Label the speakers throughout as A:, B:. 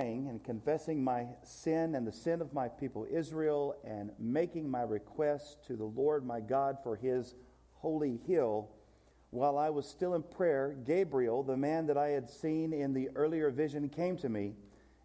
A: praying and confessing my sin and the sin of my people Israel and making my request to the Lord my God for his holy hill, while I was still in prayer, Gabriel, the man that I had seen in the earlier vision, came to me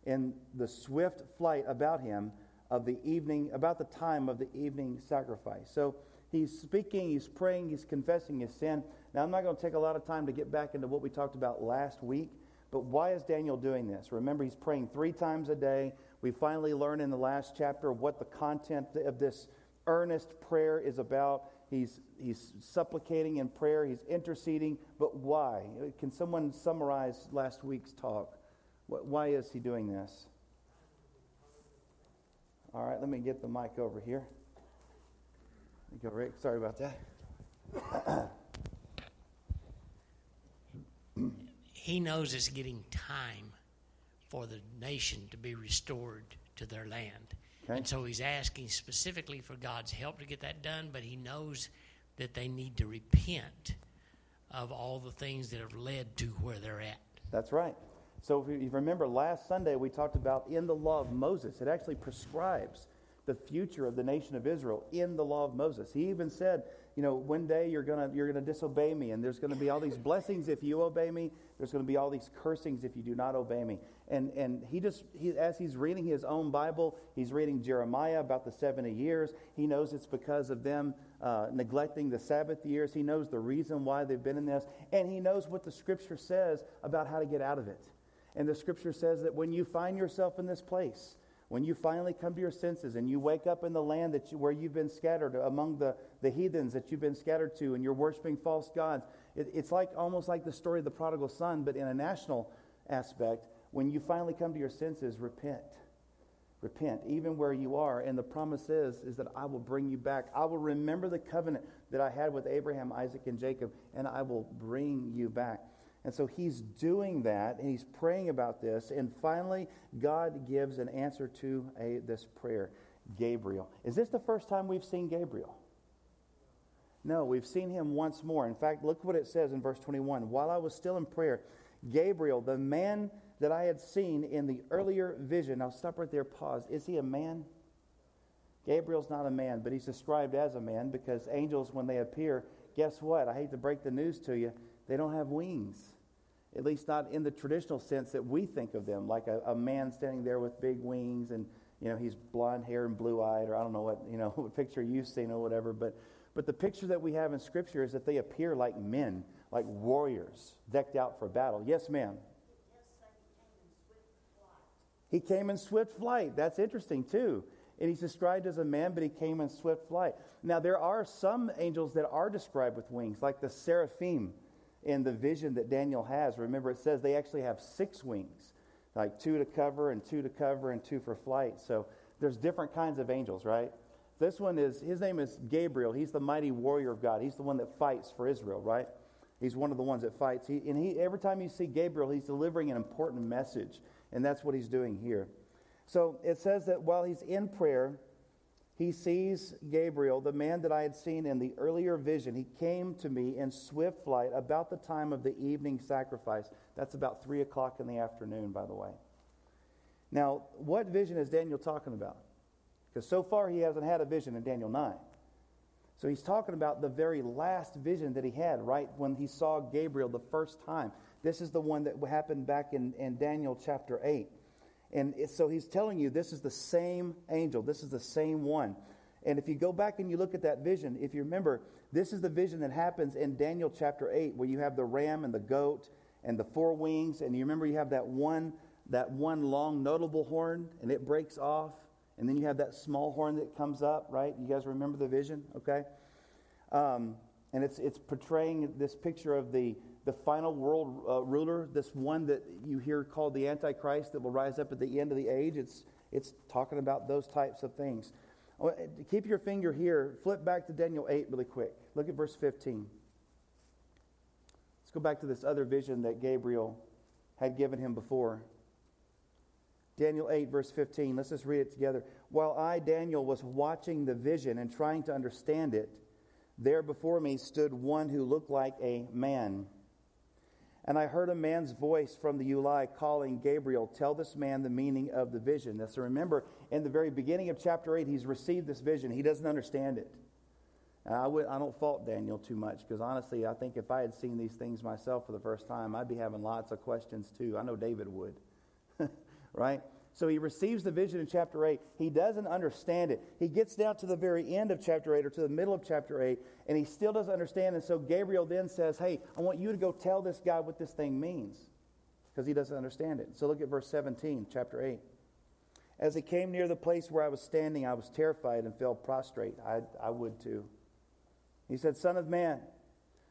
A: in the swift flight about him of the evening, about the time of the evening sacrifice. So he's speaking, he's praying, he's confessing his sin. Now, I'm not going to take a lot of time to get back into what we talked about last week, but why is Daniel doing this? Remember, he's praying three times a day. We finally learn in the last chapter what the content of this earnest prayer is about. He's, he's supplicating in prayer, he's interceding, but why? Can someone summarize last week's talk? Why is he doing this? All right, let me get the mic over here. Go, Rick. Sorry about that.
B: he knows it's getting time for the nation to be restored to their land. Okay. And so he's asking specifically for God's help to get that done, but he knows that they need to repent of all the things that have led to where they're at.
A: That's right. So if you remember last Sunday, we talked about in the law of Moses, it actually prescribes the future of the nation of Israel in the law of Moses. He even said, you know, one day you're going to you're going to disobey me and there's going to be all these blessings if you obey me, there's going to be all these cursings if you do not obey me. And and he just he as he's reading his own Bible, he's reading Jeremiah about the 70 years. He knows it's because of them uh, neglecting the Sabbath years. He knows the reason why they've been in this, and he knows what the scripture says about how to get out of it. And the scripture says that when you find yourself in this place, when you finally come to your senses and you wake up in the land that you, where you've been scattered among the, the heathens that you've been scattered to and you're worshiping false gods, it, it's like almost like the story of the prodigal son, but in a national aspect. When you finally come to your senses, repent. Repent, even where you are. And the promise is, is that I will bring you back. I will remember the covenant that I had with Abraham, Isaac, and Jacob, and I will bring you back. And so he's doing that, and he's praying about this. And finally, God gives an answer to a, this prayer Gabriel. Is this the first time we've seen Gabriel? No, we've seen him once more. In fact, look what it says in verse 21. While I was still in prayer, Gabriel, the man that I had seen in the earlier vision, I'll stop right there, pause. Is he a man? Gabriel's not a man, but he's described as a man because angels, when they appear, guess what? I hate to break the news to you, they don't have wings at least not in the traditional sense that we think of them, like a, a man standing there with big wings and, you know, he's blonde hair and blue eyed, or I don't know what, you know, what picture you've seen or whatever. But, but the picture that we have in Scripture is that they appear like men, like warriors, decked out for battle. Yes, ma'am. He came in swift flight. That's interesting, too. And he's described as a man, but he came in swift flight. Now, there are some angels that are described with wings, like the seraphim in the vision that Daniel has. Remember, it says they actually have six wings, like two to cover and two to cover and two for flight. So there's different kinds of angels, right? This one is, his name is Gabriel. He's the mighty warrior of God. He's the one that fights for Israel, right? He's one of the ones that fights. He, and he, every time you see Gabriel, he's delivering an important message. And that's what he's doing here. So it says that while he's in prayer, he sees Gabriel, the man that I had seen in the earlier vision. He came to me in swift flight about the time of the evening sacrifice. That's about 3 o'clock in the afternoon, by the way. Now, what vision is Daniel talking about? Because so far he hasn't had a vision in Daniel 9. So he's talking about the very last vision that he had, right when he saw Gabriel the first time. This is the one that happened back in, in Daniel chapter 8. And so he's telling you this is the same angel, this is the same one. And if you go back and you look at that vision, if you remember, this is the vision that happens in Daniel chapter 8, where you have the ram and the goat and the four wings, and you remember you have that one, that one long notable horn, and it breaks off, and then you have that small horn that comes up, right? You guys remember the vision, okay? Um, and it's, it's portraying this picture of the, the final world uh, ruler, this one that you hear called the Antichrist that will rise up at the end of the age. It's, it's talking about those types of things. Keep your finger here. Flip back to Daniel 8 really quick. Look at verse 15. Let's go back to this other vision that Gabriel had given him before. Daniel 8, verse 15. Let's just read it together. While I, Daniel, was watching the vision and trying to understand it, there before me stood one who looked like a man And I heard a man's voice from the Ulai calling Gabriel, Tell this man the meaning of the vision. Now, so remember, in the very beginning of chapter 8, he's received this vision. He doesn't understand it. I, would, I don't fault Daniel too much because honestly, I think if I had seen these things myself for the first time, I'd be having lots of questions too. I know David would. right? So he receives the vision in chapter 8. He doesn't understand it. He gets down to the very end of chapter 8 or to the middle of chapter 8, and he still doesn't understand. And so Gabriel then says, Hey, I want you to go tell this guy what this thing means because he doesn't understand it. So look at verse 17, chapter 8. As he came near the place where I was standing, I was terrified and fell prostrate. I, I would too. He said, Son of man,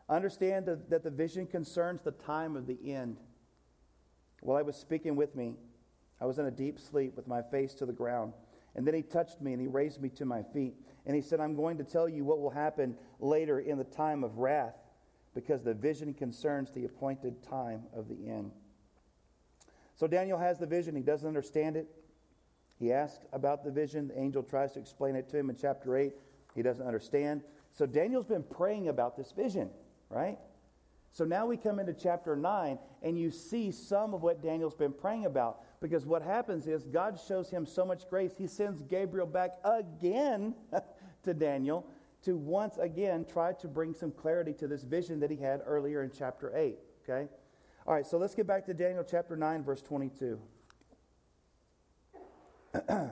A: understand that, that the vision concerns the time of the end. While I was speaking with me, I was in a deep sleep with my face to the ground. And then he touched me and he raised me to my feet. And he said, I'm going to tell you what will happen later in the time of wrath, because the vision concerns the appointed time of the end. So Daniel has the vision. He doesn't understand it. He asks about the vision. The angel tries to explain it to him in chapter 8. He doesn't understand. So Daniel's been praying about this vision, right? So now we come into chapter 9, and you see some of what Daniel's been praying about. Because what happens is God shows him so much grace, he sends Gabriel back again to Daniel to once again try to bring some clarity to this vision that he had earlier in chapter 8. Okay? All right, so let's get back to Daniel chapter 9, verse 22. and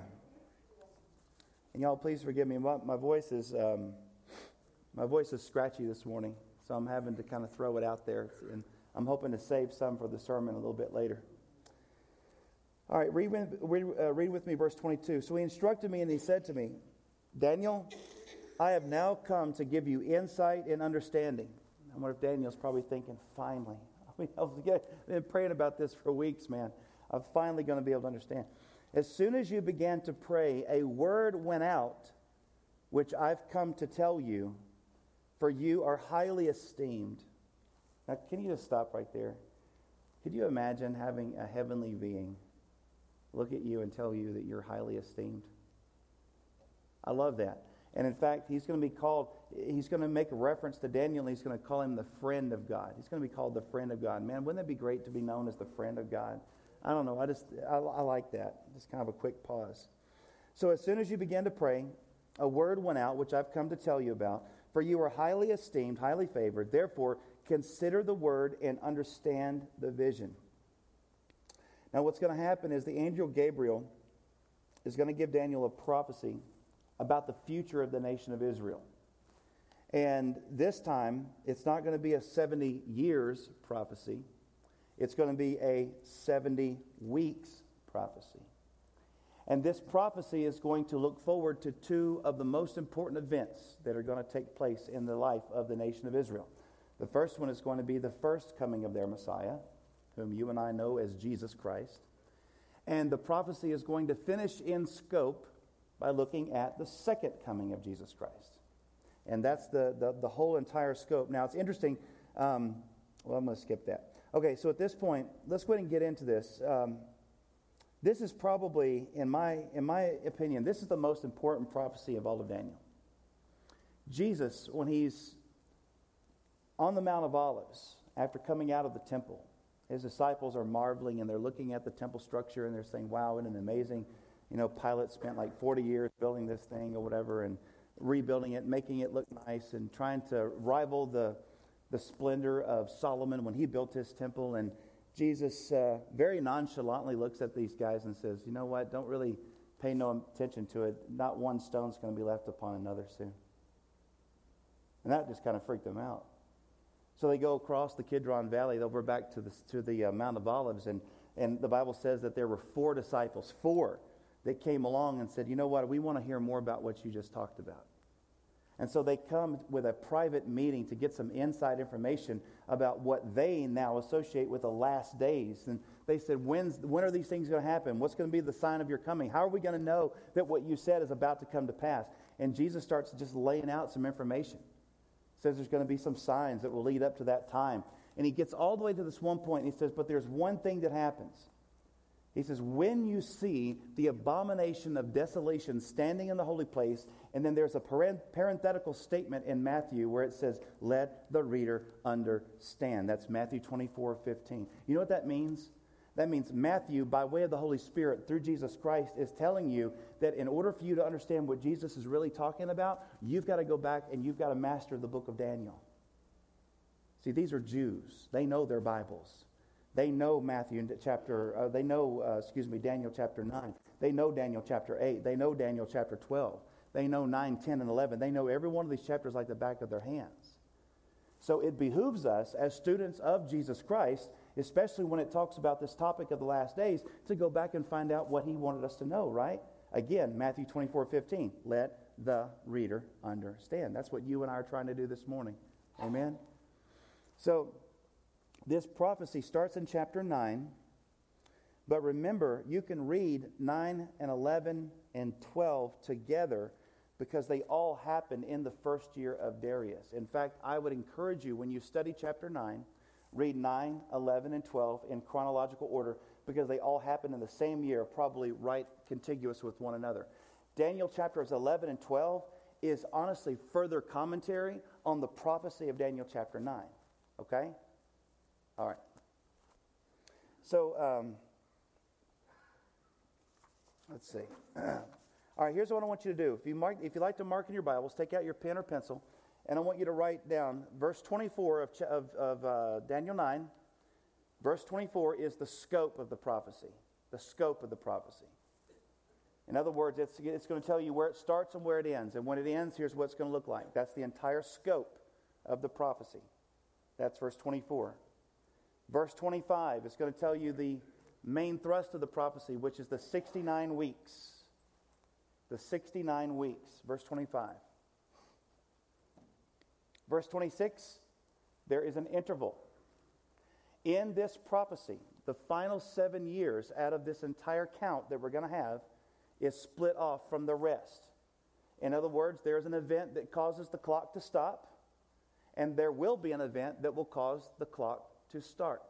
A: y'all, please forgive me. My, my voice is um, my voice is scratchy this morning, so I'm having to kind of throw it out there, and I'm hoping to save some for the sermon a little bit later. All right, read with, read, uh, read with me verse 22. So he instructed me and he said to me, Daniel, I have now come to give you insight and understanding. I wonder if Daniel's probably thinking, finally. I mean, I've been praying about this for weeks, man. I'm finally going to be able to understand. As soon as you began to pray, a word went out, which I've come to tell you, for you are highly esteemed. Now, can you just stop right there? Could you imagine having a heavenly being look at you and tell you that you're highly esteemed. I love that. And in fact, he's going to be called, he's going to make a reference to Daniel, he's going to call him the friend of God. He's going to be called the friend of God. Man, wouldn't that be great to be known as the friend of God? I don't know. I just, I, I like that. Just kind of a quick pause. So as soon as you began to pray, a word went out, which I've come to tell you about. For you are highly esteemed, highly favored. Therefore, consider the word and understand the vision. Now, what's going to happen is the angel Gabriel is going to give Daniel a prophecy about the future of the nation of Israel. And this time, it's not going to be a 70 years prophecy, it's going to be a 70 weeks prophecy. And this prophecy is going to look forward to two of the most important events that are going to take place in the life of the nation of Israel. The first one is going to be the first coming of their Messiah, whom you and I know as Jesus Christ. And the prophecy is going to finish in scope by looking at the second coming of Jesus Christ. And that's the, the, the whole entire scope. Now, it's interesting. Um, well, I'm going to skip that. Okay, so at this point, let's go ahead and get into this. Um, this is probably, in my, in my opinion, this is the most important prophecy of all of Daniel. Jesus, when he's on the Mount of Olives, after coming out of the temple, his disciples are marveling and they're looking at the temple structure and they're saying, wow, what an amazing, you know, Pilate spent like 40 years building this thing or whatever and rebuilding it, making it look nice and trying to rival the, the splendor of Solomon when he built his temple. And Jesus uh, very nonchalantly looks at these guys and says, you know what, don't really pay no attention to it. Not one stone's going to be left upon another soon. And that just kind of freaked them out. So they go across the Kidron Valley over back to the, to the uh, Mount of Olives, and, and the Bible says that there were four disciples, four, that came along and said, You know what? We want to hear more about what you just talked about. And so they come with a private meeting to get some inside information about what they now associate with the last days. And they said, When's, When are these things going to happen? What's going to be the sign of your coming? How are we going to know that what you said is about to come to pass? And Jesus starts just laying out some information says there's going to be some signs that will lead up to that time. And he gets all the way to this one point, and he says, But there's one thing that happens. He says, When you see the abomination of desolation standing in the holy place, and then there's a parenthetical statement in Matthew where it says, Let the reader understand. That's Matthew 24 15. You know what that means? That means Matthew, by way of the Holy Spirit, through Jesus Christ, is telling you that in order for you to understand what Jesus is really talking about, you've got to go back and you've got to master the book of Daniel. See, these are Jews. They know their Bibles. They know Matthew chapter, uh, they know, uh, excuse me, Daniel chapter 9. They know Daniel chapter 8. They know Daniel chapter 12. They know 9, 10, and 11. They know every one of these chapters like the back of their hands. So it behooves us as students of Jesus Christ, especially when it talks about this topic of the last days, to go back and find out what he wanted us to know, right? Again, Matthew 24, 15. Let the reader understand. That's what you and I are trying to do this morning. Amen? So this prophecy starts in chapter 9. But remember, you can read 9 and 11 and 12 together because they all happen in the first year of Darius. In fact, I would encourage you when you study chapter 9, read 9, 11, and 12 in chronological order because they all happen in the same year, probably right contiguous with one another. Daniel chapters 11 and 12 is honestly further commentary on the prophecy of Daniel chapter 9. Okay? All right. So, um, let's see. All right, here's what I want you to do. If you, mark, if you like to mark in your Bibles, take out your pen or pencil, and I want you to write down verse 24 of, of, of uh, Daniel 9. Verse 24 is the scope of the prophecy. The scope of the prophecy. In other words, it's, it's going to tell you where it starts and where it ends. And when it ends, here's what it's going to look like. That's the entire scope of the prophecy. That's verse 24. Verse 25 is going to tell you the main thrust of the prophecy, which is the 69 weeks. The 69 weeks. Verse 25. Verse 26, there is an interval. In this prophecy, the final seven years out of this entire count that we're going to have is split off from the rest. In other words, there's an event that causes the clock to stop, and there will be an event that will cause the clock to start.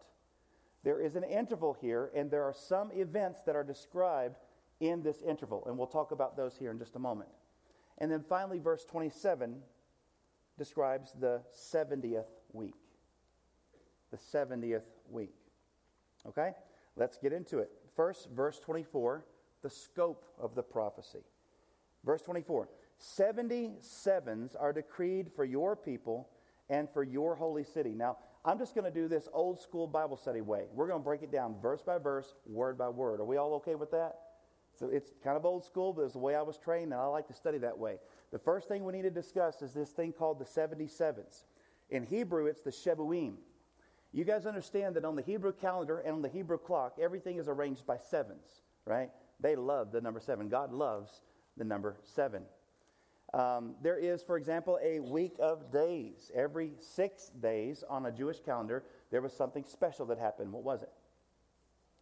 A: There is an interval here, and there are some events that are described in this interval, and we'll talk about those here in just a moment. And then finally, verse 27 describes the 70th week. The 70th week. Okay? Let's get into it. First, verse 24, the scope of the prophecy. Verse 24 70 sevens are decreed for your people and for your holy city. Now, I'm just going to do this old school Bible study way. We're going to break it down verse by verse, word by word. Are we all okay with that? So it's kind of old school, but it's the way I was trained, and I like to study that way. The first thing we need to discuss is this thing called the 77s. In Hebrew, it's the Shebuim. You guys understand that on the Hebrew calendar and on the Hebrew clock, everything is arranged by sevens, right? They love the number seven. God loves the number seven. Um, there is, for example, a week of days. Every six days on a Jewish calendar, there was something special that happened. What was it?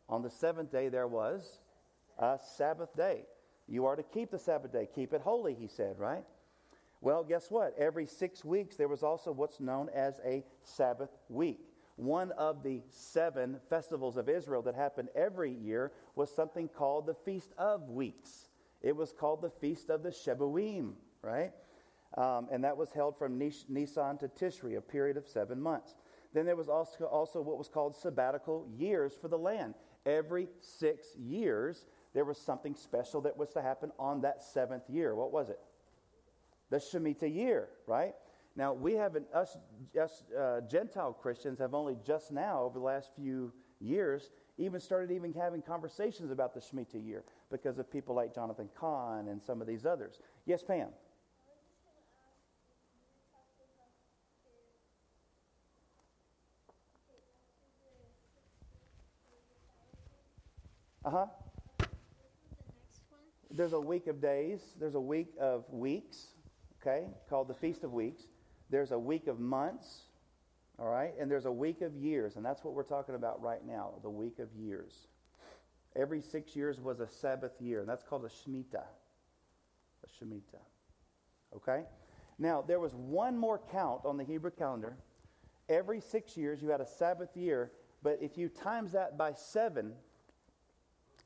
A: On the seventh day, there was a Sabbath day. You are to keep the Sabbath day, keep it holy, he said, right? Well, guess what? Every six weeks, there was also what's known as a Sabbath week. One of the seven festivals of Israel that happened every year was something called the Feast of Weeks. It was called the Feast of the Shebuim right? Um, and that was held from Nisan to Tishri, a period of seven months. Then there was also, also what was called sabbatical years for the land. Every six years, there was something special that was to happen on that seventh year. What was it? The Shemitah year, right? Now, we haven't, us, us uh, Gentile Christians have only just now, over the last few years, even started even having conversations about the Shemitah year because of people like Jonathan Cahn and some of these others. Yes, Pam? Uh huh. There's a week of days. There's a week of weeks, okay, called the Feast of Weeks. There's a week of months, all right, and there's a week of years, and that's what we're talking about right now the week of years. Every six years was a Sabbath year, and that's called a Shemitah. A Shemitah. Okay? Now, there was one more count on the Hebrew calendar. Every six years, you had a Sabbath year, but if you times that by seven,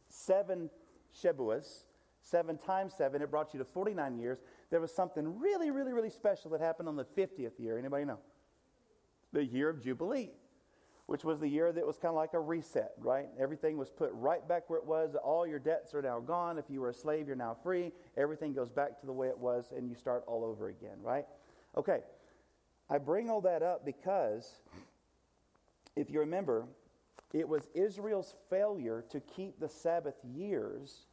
A: seven Shebuas, seven times seven, it brought you to 49 years. There was something really, really, really special that happened on the 50th year. Anybody know? The year of Jubilee, which was the year that was kind of like a reset, right? Everything was put right back where it was. All your debts are now gone. If you were a slave, you're now free. Everything goes back to the way it was, and you start all over again, right? Okay. I bring all that up because if you remember, it was Israel's failure to keep the Sabbath years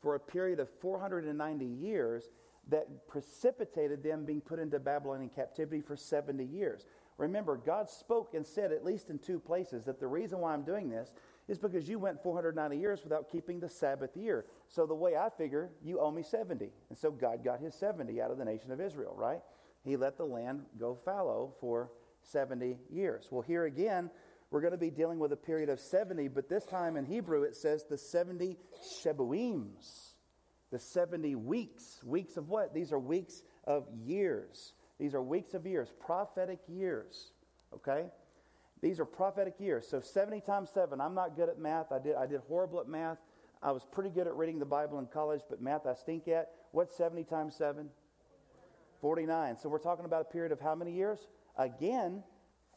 A: for a period of 490 years that precipitated them being put into Babylonian captivity for 70 years. Remember, God spoke and said, at least in two places, that the reason why I'm doing this is because you went 490 years without keeping the Sabbath year. So the way I figure, you owe me 70. And so God got his 70 out of the nation of Israel, right? He let the land go fallow for 70 years. Well, here again, we're going to be dealing with a period of 70, but this time in Hebrew it says the 70 Shebuims, the 70 weeks. Weeks of what? These are weeks of years. These are weeks of years, prophetic years. Okay? These are prophetic years. So 70 times 7. I'm not good at math. I did, I did horrible at math. I was pretty good at reading the Bible in college, but math I stink at. What's 70 times 7? 49. So we're talking about a period of how many years? Again,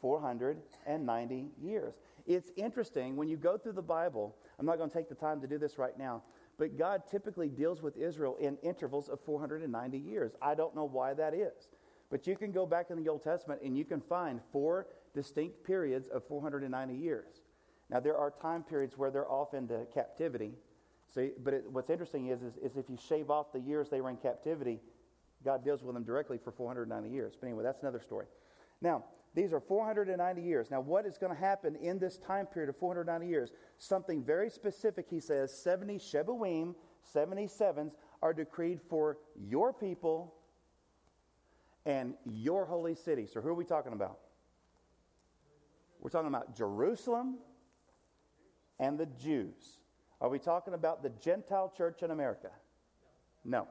A: 490 years. It's interesting when you go through the Bible, I'm not going to take the time to do this right now, but God typically deals with Israel in intervals of 490 years. I don't know why that is. But you can go back in the Old Testament and you can find four distinct periods of 490 years. Now, there are time periods where they're off into captivity. So, but it, what's interesting is, is, is if you shave off the years they were in captivity, God deals with them directly for 490 years. But anyway, that's another story. Now, these are 490 years. Now, what is going to happen in this time period of 490 years? Something very specific, he says 70 Shebuim, 77s, are decreed for your people and your holy city. So, who are we talking about? We're talking about Jerusalem and the Jews. Are we talking about the Gentile church in America? No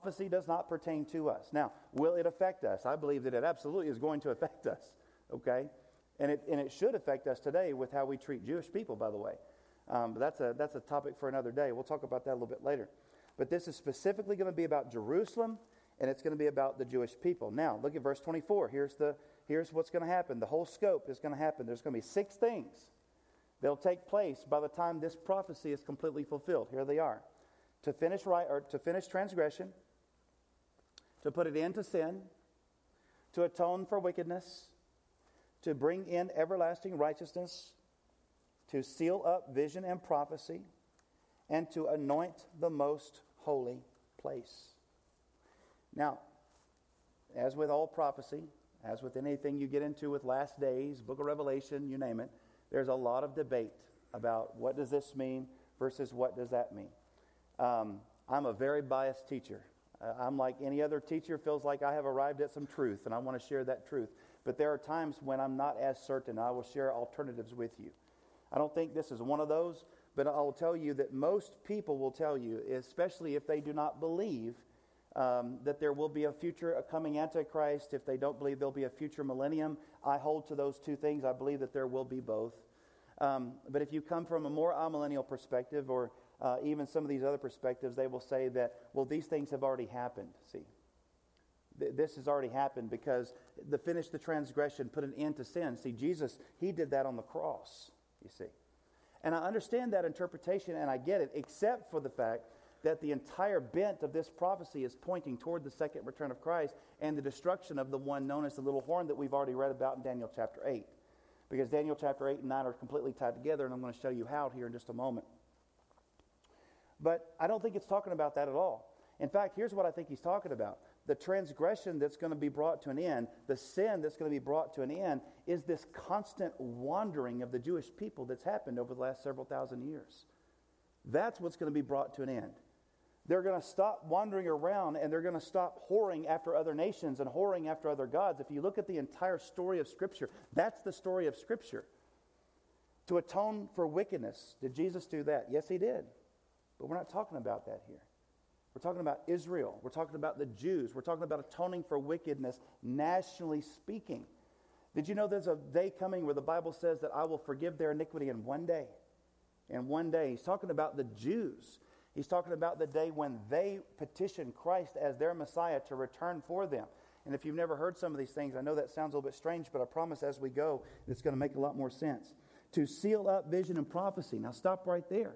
A: prophecy does not pertain to us. Now, will it affect us? I believe that it absolutely is going to affect us, okay? And it, and it should affect us today with how we treat Jewish people, by the way. Um, but that's a, that's a topic for another day. We'll talk about that a little bit later. But this is specifically going to be about Jerusalem, and it's going to be about the Jewish people. Now, look at verse 24. Here's, the, here's what's going to happen. The whole scope is going to happen. There's going to be six things that'll take place by the time this prophecy is completely fulfilled. Here they are. To finish right or to finish transgression, to put it into sin, to atone for wickedness, to bring in everlasting righteousness, to seal up vision and prophecy, and to anoint the most holy place. Now, as with all prophecy, as with anything you get into with last days, book of Revelation, you name it, there's a lot of debate about what does this mean versus what does that mean. Um, I'm a very biased teacher. Uh, I'm like any other teacher, feels like I have arrived at some truth and I want to share that truth. But there are times when I'm not as certain. I will share alternatives with you. I don't think this is one of those, but I will tell you that most people will tell you, especially if they do not believe um, that there will be a future a coming Antichrist, if they don't believe there'll be a future millennium. I hold to those two things. I believe that there will be both. Um, but if you come from a more amillennial perspective or uh, even some of these other perspectives, they will say that, well, these things have already happened. See, Th- this has already happened because the finish the transgression, put an end to sin. See, Jesus, he did that on the cross, you see. And I understand that interpretation and I get it, except for the fact that the entire bent of this prophecy is pointing toward the second return of Christ and the destruction of the one known as the little horn that we've already read about in Daniel chapter 8. Because Daniel chapter 8 and 9 are completely tied together, and I'm going to show you how here in just a moment. But I don't think it's talking about that at all. In fact, here's what I think he's talking about the transgression that's going to be brought to an end, the sin that's going to be brought to an end, is this constant wandering of the Jewish people that's happened over the last several thousand years. That's what's going to be brought to an end. They're going to stop wandering around and they're going to stop whoring after other nations and whoring after other gods. If you look at the entire story of Scripture, that's the story of Scripture. To atone for wickedness. Did Jesus do that? Yes, he did. But we're not talking about that here. We're talking about Israel. We're talking about the Jews. We're talking about atoning for wickedness, nationally speaking. Did you know there's a day coming where the Bible says that I will forgive their iniquity in one day? And one day, he's talking about the Jews. He's talking about the day when they petition Christ as their Messiah to return for them. And if you've never heard some of these things, I know that sounds a little bit strange, but I promise as we go, it's going to make a lot more sense. To seal up vision and prophecy. Now, stop right there.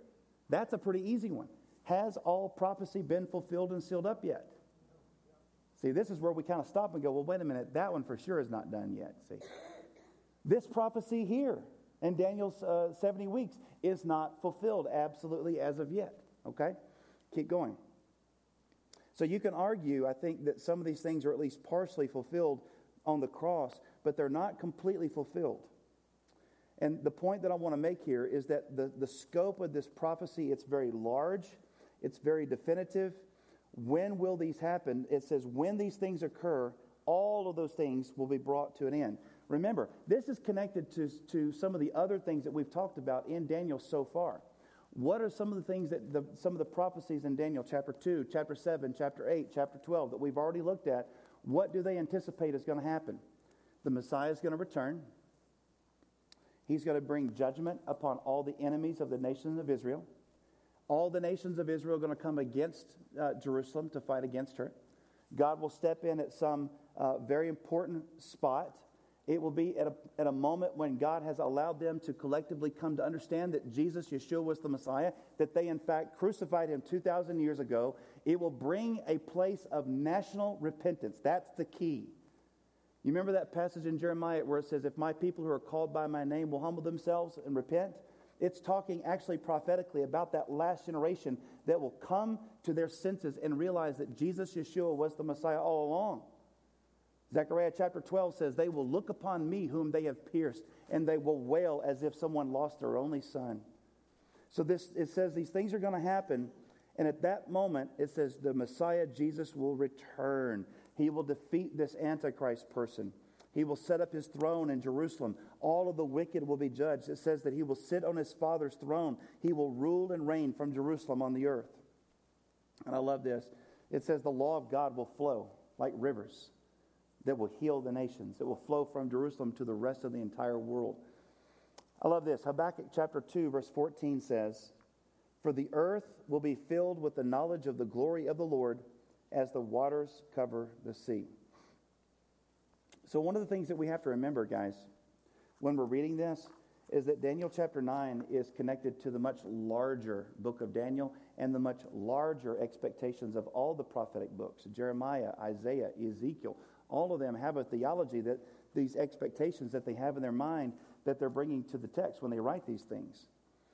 A: That's a pretty easy one. Has all prophecy been fulfilled and sealed up yet? See, this is where we kind of stop and go, well, wait a minute, that one for sure is not done yet. See, this prophecy here in Daniel's uh, 70 weeks is not fulfilled absolutely as of yet. Okay? Keep going. So you can argue, I think, that some of these things are at least partially fulfilled on the cross, but they're not completely fulfilled. And the point that I want to make here is that the, the scope of this prophecy, it's very large, it's very definitive. When will these happen? It says, when these things occur, all of those things will be brought to an end. Remember, this is connected to, to some of the other things that we've talked about in Daniel so far. What are some of the things that the, some of the prophecies in Daniel chapter 2, chapter 7, chapter 8, chapter 12 that we've already looked at? What do they anticipate is going to happen? The Messiah is going to return. He's going to bring judgment upon all the enemies of the nations of Israel. All the nations of Israel are going to come against uh, Jerusalem to fight against her. God will step in at some uh, very important spot it will be at a, at a moment when God has allowed them to collectively come to understand that Jesus, Yeshua, was the Messiah, that they in fact crucified him 2,000 years ago. It will bring a place of national repentance. That's the key. You remember that passage in Jeremiah where it says, If my people who are called by my name will humble themselves and repent? It's talking actually prophetically about that last generation that will come to their senses and realize that Jesus, Yeshua, was the Messiah all along. Zechariah chapter 12 says, They will look upon me whom they have pierced, and they will wail as if someone lost their only son. So this it says these things are going to happen, and at that moment it says the Messiah Jesus will return. He will defeat this antichrist person. He will set up his throne in Jerusalem. All of the wicked will be judged. It says that he will sit on his father's throne. He will rule and reign from Jerusalem on the earth. And I love this. It says the law of God will flow like rivers that will heal the nations, that will flow from Jerusalem to the rest of the entire world. I love this. Habakkuk chapter 2, verse 14 says, For the earth will be filled with the knowledge of the glory of the Lord as the waters cover the sea. So, one of the things that we have to remember, guys, when we're reading this, is that Daniel chapter 9 is connected to the much larger book of Daniel and the much larger expectations of all the prophetic books Jeremiah, Isaiah, Ezekiel, all of them have a theology that these expectations that they have in their mind that they're bringing to the text when they write these things.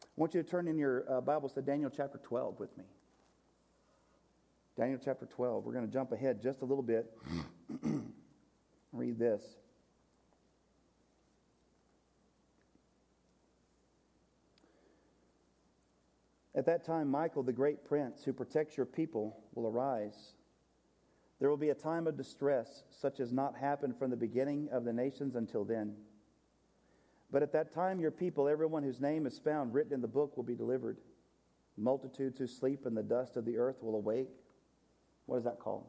A: I want you to turn in your uh, Bibles to Daniel chapter 12 with me. Daniel chapter 12. We're going to jump ahead just a little bit. Read this. At that time, Michael, the great prince who protects your people, will arise there will be a time of distress, such as not happened from the beginning of the nations until then. But at that time, your people, everyone whose name is found written in the book, will be delivered. Multitudes who sleep in the dust of the earth will awake. What is that called?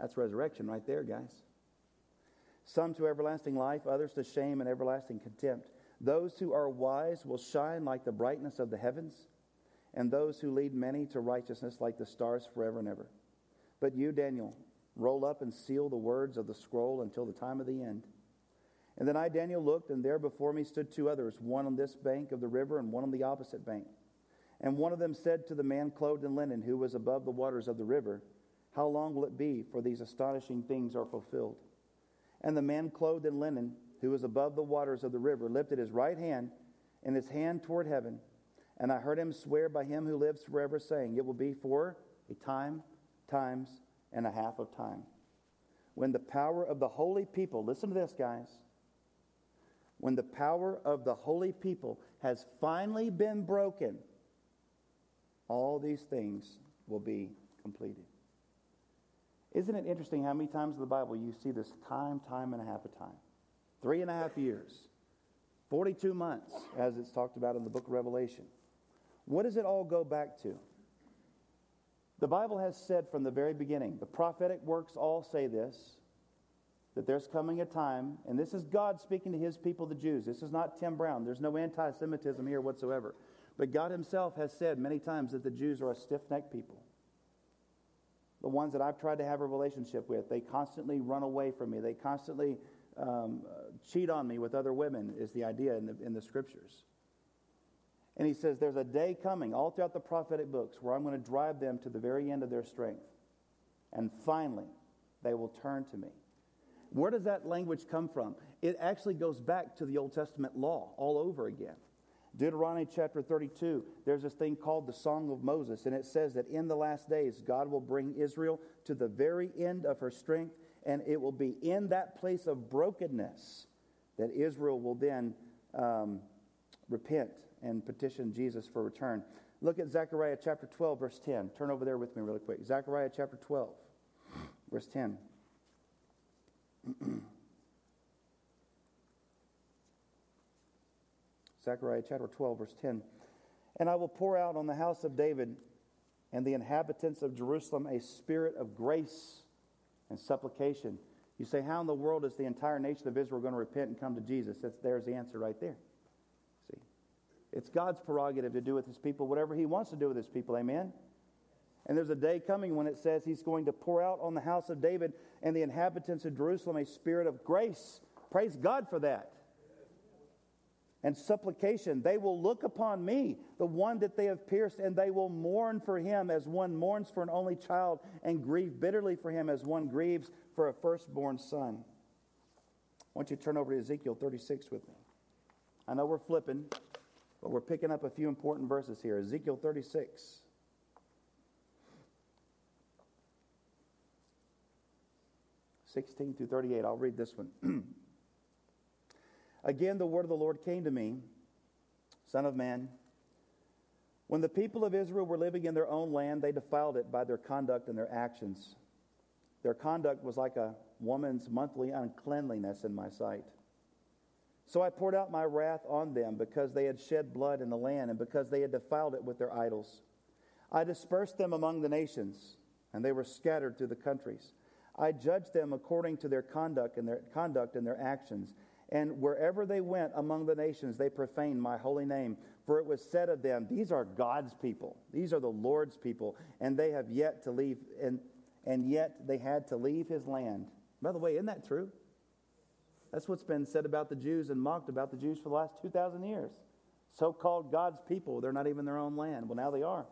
A: That's resurrection right there, guys. Some to everlasting life, others to shame and everlasting contempt. Those who are wise will shine like the brightness of the heavens, and those who lead many to righteousness like the stars forever and ever. But you, Daniel, roll up and seal the words of the scroll until the time of the end. And then I, Daniel, looked, and there before me stood two others, one on this bank of the river and one on the opposite bank. And one of them said to the man clothed in linen, who was above the waters of the river, How long will it be for these astonishing things are fulfilled? And the man clothed in linen, who was above the waters of the river, lifted his right hand and his hand toward heaven. And I heard him swear by him who lives forever, saying, It will be for a time times and a half of time. When the power of the holy people, listen to this, guys. When the power of the holy people has finally been broken, all these things will be completed. Isn't it interesting how many times in the Bible you see this time, time, and a half of time? Three and a half years, 42 months, as it's talked about in the book of Revelation. What does it all go back to? The Bible has said from the very beginning, the prophetic works all say this, that there's coming a time, and this is God speaking to his people, the Jews. This is not Tim Brown. There's no anti Semitism here whatsoever. But God himself has said many times that the Jews are a stiff necked people. The ones that I've tried to have a relationship with, they constantly run away from me. They constantly um, cheat on me with other women, is the idea in the, in the scriptures. And he says, There's a day coming all throughout the prophetic books where I'm going to drive them to the very end of their strength. And finally, they will turn to me. Where does that language come from? It actually goes back to the Old Testament law all over again. Deuteronomy chapter 32, there's this thing called the Song of Moses, and it says that in the last days, God will bring Israel to the very end of her strength, and it will be in that place of brokenness that Israel will then um, repent and petition Jesus for return. Look at Zechariah chapter 12, verse 10. Turn over there with me really quick. Zechariah chapter 12, verse 10. Zechariah chapter 12, verse 10. And I will pour out on the house of David and the inhabitants of Jerusalem a spirit of grace and supplication. You say, How in the world is the entire nation of Israel going to repent and come to Jesus? That's, there's the answer right there. See, it's God's prerogative to do with his people whatever he wants to do with his people. Amen? And there's a day coming when it says he's going to pour out on the house of David and the inhabitants of Jerusalem a spirit of grace. Praise God for that. And supplication. They will look upon me, the one that they have pierced, and they will mourn for him as one mourns for an only child, and grieve bitterly for him as one grieves for a firstborn son. I want you to turn over to Ezekiel 36 with me. I know we're flipping, but we're picking up a few important verses here. Ezekiel 36. 16 through 38. I'll read this one. Again, the word of the Lord came to me, Son of man. When the people of Israel were living in their own land, they defiled it by their conduct and their actions. Their conduct was like a woman's monthly uncleanliness in my sight. So I poured out my wrath on them because they had shed blood in the land and because they had defiled it with their idols. I dispersed them among the nations, and they were scattered through the countries. I judged them according to their conduct and their conduct and their actions. And wherever they went among the nations, they profaned my holy name. For it was said of them, These are God's people, these are the Lord's people, and they have yet to leave, and, and yet they had to leave his land. By the way, isn't that true? That's what's been said about the Jews and mocked about the Jews for the last 2,000 years. So called God's people, they're not even their own land. Well, now they are.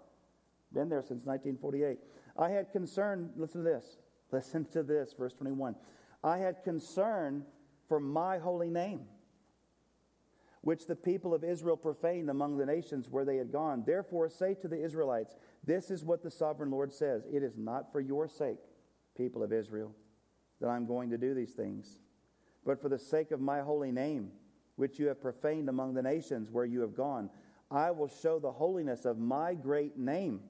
A: Been there since 1948. I had concern, listen to this, Listen to this, verse 21. I had concern for my holy name, which the people of Israel profaned among the nations where they had gone. Therefore, say to the Israelites, This is what the sovereign Lord says It is not for your sake, people of Israel, that I'm going to do these things, but for the sake of my holy name, which you have profaned among the nations where you have gone. I will show the holiness of my great name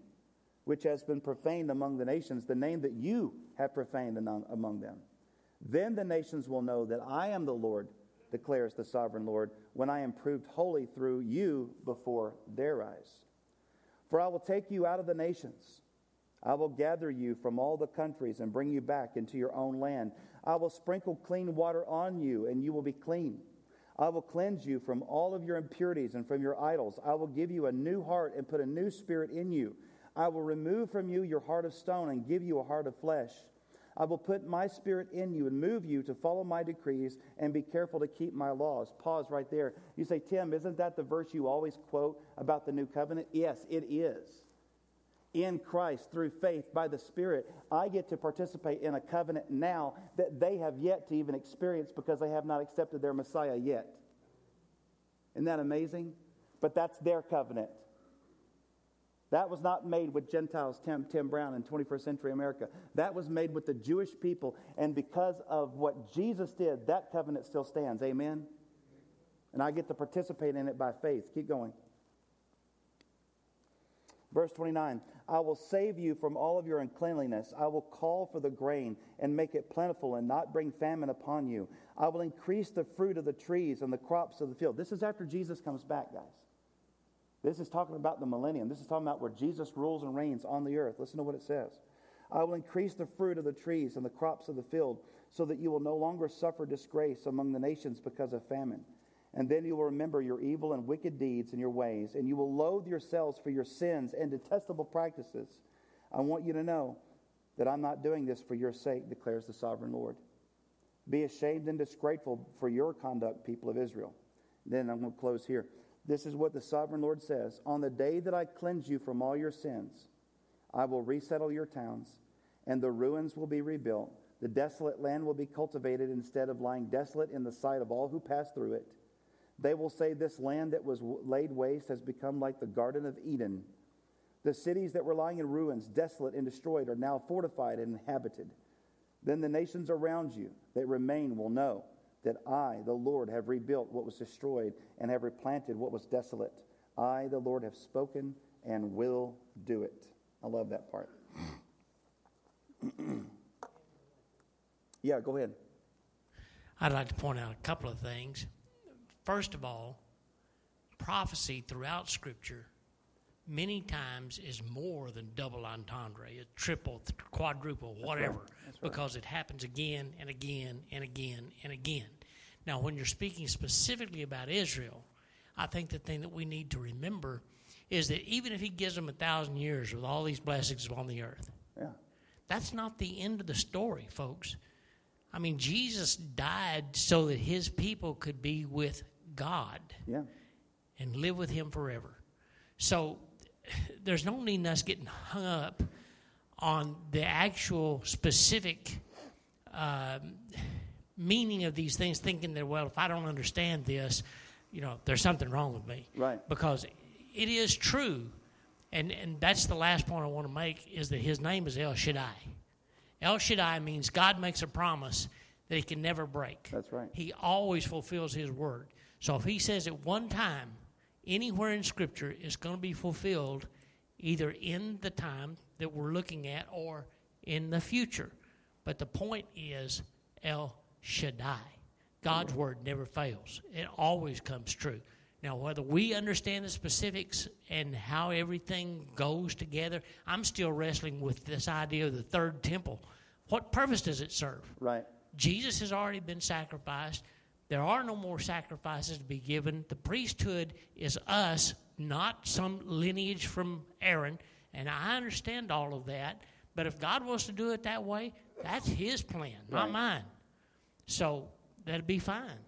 A: which has been profaned among the nations, the name that you have profaned among them. Then the nations will know that I am the Lord, declares the sovereign Lord, when I am proved holy through you before their eyes. For I will take you out of the nations. I will gather you from all the countries and bring you back into your own land. I will sprinkle clean water on you, and you will be clean. I will cleanse you from all of your impurities and from your idols. I will give you a new heart and put a new spirit in you. I will remove from you your heart of stone and give you a heart of flesh. I will put my spirit in you and move you to follow my decrees and be careful to keep my laws. Pause right there. You say, Tim, isn't that the verse you always quote about the new covenant? Yes, it is. In Christ, through faith, by the Spirit, I get to participate in a covenant now that they have yet to even experience because they have not accepted their Messiah yet. Isn't that amazing? But that's their covenant. That was not made with Gentiles, Tim, Tim Brown, in 21st century America. That was made with the Jewish people. And because of what Jesus did, that covenant still stands. Amen? And I get to participate in it by faith. Keep going. Verse 29 I will save you from all of your uncleanliness. I will call for the grain and make it plentiful and not bring famine upon you. I will increase the fruit of the trees and the crops of the field. This is after Jesus comes back, guys. This is talking about the millennium. This is talking about where Jesus rules and reigns on the earth. Listen to what it says. I will increase the fruit of the trees and the crops of the field, so that you will no longer suffer disgrace among the nations because of famine. And then you will remember your evil and wicked deeds and your ways, and you will loathe yourselves for your sins and detestable practices. I want you to know that I'm not doing this for your sake, declares the sovereign Lord. Be ashamed and disgraceful for your conduct, people of Israel. Then I'm going to close here. This is what the sovereign Lord says On the day that I cleanse you from all your sins, I will resettle your towns, and the ruins will be rebuilt. The desolate land will be cultivated instead of lying desolate in the sight of all who pass through it. They will say, This land that was laid waste has become like the Garden of Eden. The cities that were lying in ruins, desolate and destroyed, are now fortified and inhabited. Then the nations around you that remain will know that I, the Lord, have rebuilt what was destroyed and have replanted what was desolate. I, the Lord, have spoken and will do it. I love that part. yeah, go ahead.
B: I'd like to point out a couple of things. First of all, prophecy throughout Scripture many times is more than double entendre, a triple, quadruple, whatever, right. right. because it happens again and again and again and again. Now, when you're speaking specifically about Israel, I think the thing that we need to remember is that even if he gives them a thousand years with all these blessings on the earth,
A: yeah.
B: that's not the end of the story, folks. I mean, Jesus died so that his people could be with God
A: yeah.
B: and live with him forever. So there's no need in us getting hung up on the actual specific um, meaning of these things, thinking that, well, if I don't understand this, you know, there's something wrong with me.
A: Right.
B: Because it is true, and, and that's the last point I want to make, is that his name is El Shaddai. El Shaddai means God makes a promise that he can never break.
A: That's right.
B: He always fulfills his word. So if he says it one time, anywhere in Scripture, is going to be fulfilled either in the time that we're looking at or in the future. But the point is El Shaddai. God's word never fails, it always comes true. Now, whether we understand the specifics and how everything goes together, I'm still wrestling with this idea of the third temple. What purpose does it serve?
A: Right.
B: Jesus has already been sacrificed. There are no more sacrifices to be given. The priesthood is us, not some lineage from Aaron. And I understand all of that. But if God wants to do it that way, that's His plan, not right. mine. So that'd be fine.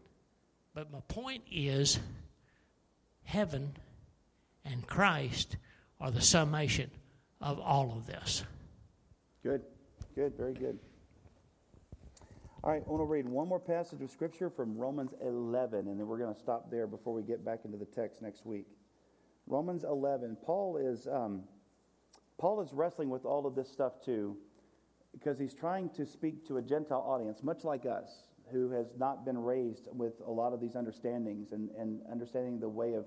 B: But my point is heaven and Christ are the summation of all of this.
A: Good, good, very good. All right, I want to read one more passage of Scripture from Romans 11, and then we're going to stop there before we get back into the text next week. Romans 11. Paul is um, Paul is wrestling with all of this stuff too, because he's trying to speak to a Gentile audience, much like us, who has not been raised with a lot of these understandings and, and understanding the way of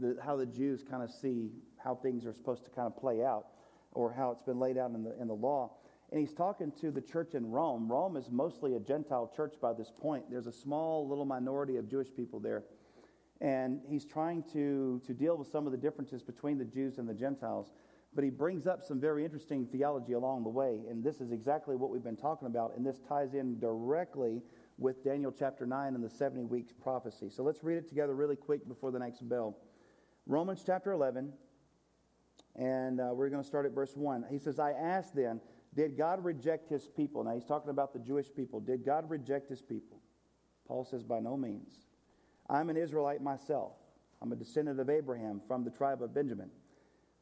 A: the, how the Jews kind of see how things are supposed to kind of play out, or how it's been laid out in the in the law and he's talking to the church in Rome. Rome is mostly a Gentile church by this point. There's a small little minority of Jewish people there. And he's trying to, to deal with some of the differences between the Jews and the Gentiles. But he brings up some very interesting theology along the way. And this is exactly what we've been talking about. And this ties in directly with Daniel chapter 9 and the 70 weeks prophecy. So let's read it together really quick before the next bell. Romans chapter 11, and uh, we're going to start at verse 1. He says, I ask then, did God reject his people? Now he's talking about the Jewish people. Did God reject his people? Paul says, by no means. I'm an Israelite myself. I'm a descendant of Abraham from the tribe of Benjamin.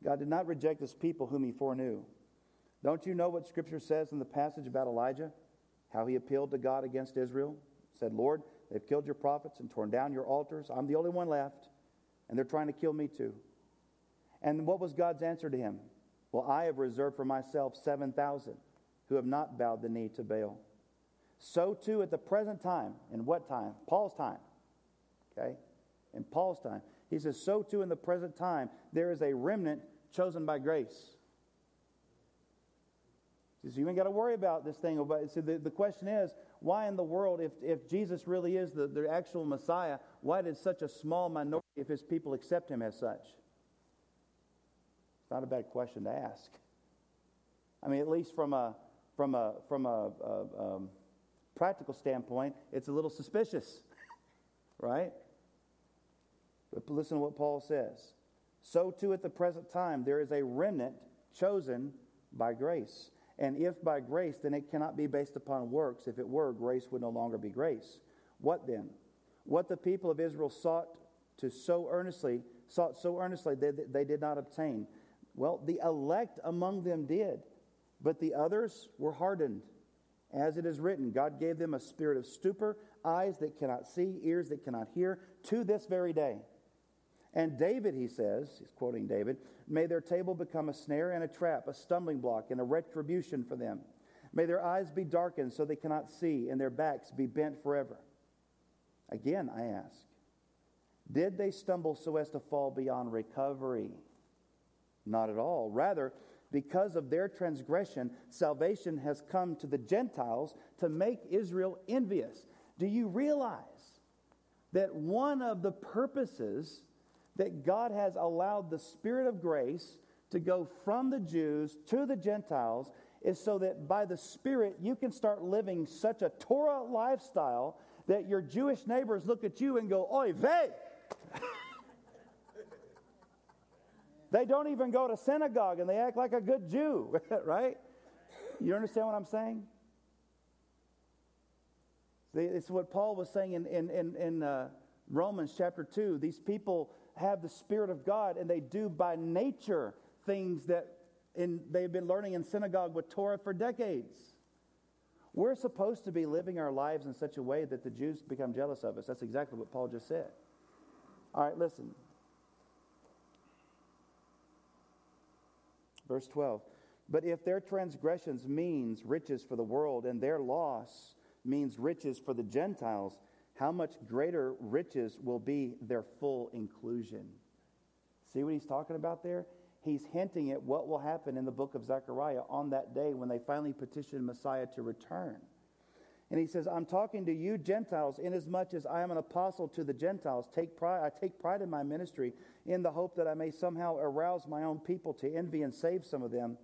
A: God did not reject his people whom he foreknew. Don't you know what Scripture says in the passage about Elijah? How he appealed to God against Israel? Said, Lord, they've killed your prophets and torn down your altars. I'm the only one left, and they're trying to kill me too. And what was God's answer to him? Well, I have reserved for myself 7,000 who have not bowed the knee to Baal. So too at the present time, in what time? Paul's time. Okay? In Paul's time. He says, so too in the present time, there is a remnant chosen by grace. So you ain't got to worry about this thing. So the, the question is, why in the world, if, if Jesus really is the, the actual Messiah, why did such a small minority of his people accept him as such? Not a bad question to ask. I mean, at least from a, from a, from a, a um, practical standpoint, it's a little suspicious, right? But listen to what Paul says. So, too, at the present time, there is a remnant chosen by grace. And if by grace, then it cannot be based upon works. If it were, grace would no longer be grace. What then? What the people of Israel sought to so earnestly, sought so earnestly that they did not obtain. Well, the elect among them did, but the others were hardened. As it is written, God gave them a spirit of stupor, eyes that cannot see, ears that cannot hear, to this very day. And David, he says, he's quoting David, may their table become a snare and a trap, a stumbling block and a retribution for them. May their eyes be darkened so they cannot see, and their backs be bent forever. Again, I ask, did they stumble so as to fall beyond recovery? Not at all. Rather, because of their transgression, salvation has come to the Gentiles to make Israel envious. Do you realize that one of the purposes that God has allowed the Spirit of grace to go from the Jews to the Gentiles is so that by the Spirit you can start living such a Torah lifestyle that your Jewish neighbors look at you and go, Oy vey! They don't even go to synagogue and they act like a good Jew, right? You understand what I'm saying? It's what Paul was saying in, in, in, in uh, Romans chapter 2. These people have the Spirit of God and they do by nature things that in, they've been learning in synagogue with Torah for decades. We're supposed to be living our lives in such a way that the Jews become jealous of us. That's exactly what Paul just said. All right, listen. Verse 12. But if their transgressions means riches for the world and their loss means riches for the Gentiles, how much greater riches will be their full inclusion. See what he's talking about there? He's hinting at what will happen in the book of Zechariah on that day when they finally petition Messiah to return. And he says, I'm talking to you Gentiles, inasmuch as I am an apostle to the Gentiles. Take pride, I take pride in my ministry in the hope that I may somehow arouse my own people to envy and save some of them.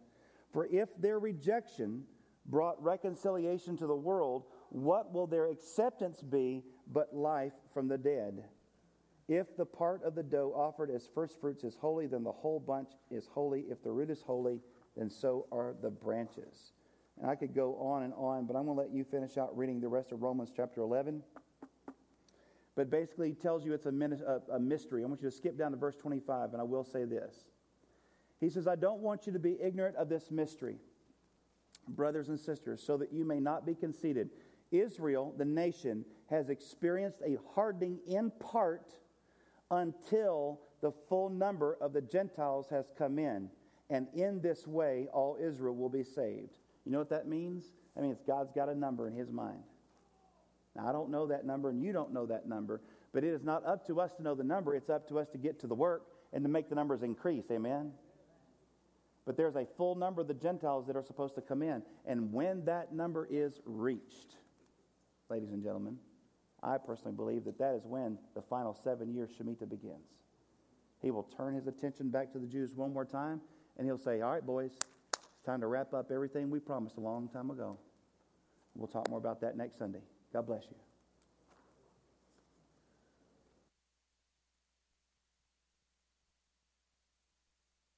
A: For if their rejection brought reconciliation to the world, what will their acceptance be but life from the dead. If the part of the dough offered as first fruits is holy, then the whole bunch is holy. If the root is holy, then so are the branches. And I could go on and on, but I'm going to let you finish out reading the rest of Romans chapter 11. But basically, he tells you it's a, a, mystery. I want you to skip down to verse 25, and I will say this. He says, I don't want you to be ignorant of this mystery, brothers and sisters, so that you may not be conceited. Israel, the nation, has experienced a hardening in part until the full number of the Gentiles has come in. And in this way, all Israel will be saved. You know what that means? I mean, it's God's got a number in his mind. Now, I don't know that number, and you don't know that number, but it is not up to us to know the number. It's up to us to get to the work and to make the numbers increase. Amen? But there's a full number of the Gentiles that are supposed to come in. And when that number is reached, ladies and gentlemen, I personally believe that that is when the final seven years Shemitah begins. He will turn his attention back to the Jews one more time, and he'll say, All right, boys, it's time to wrap up everything we promised a long time ago. We'll talk more about that next Sunday. God bless you.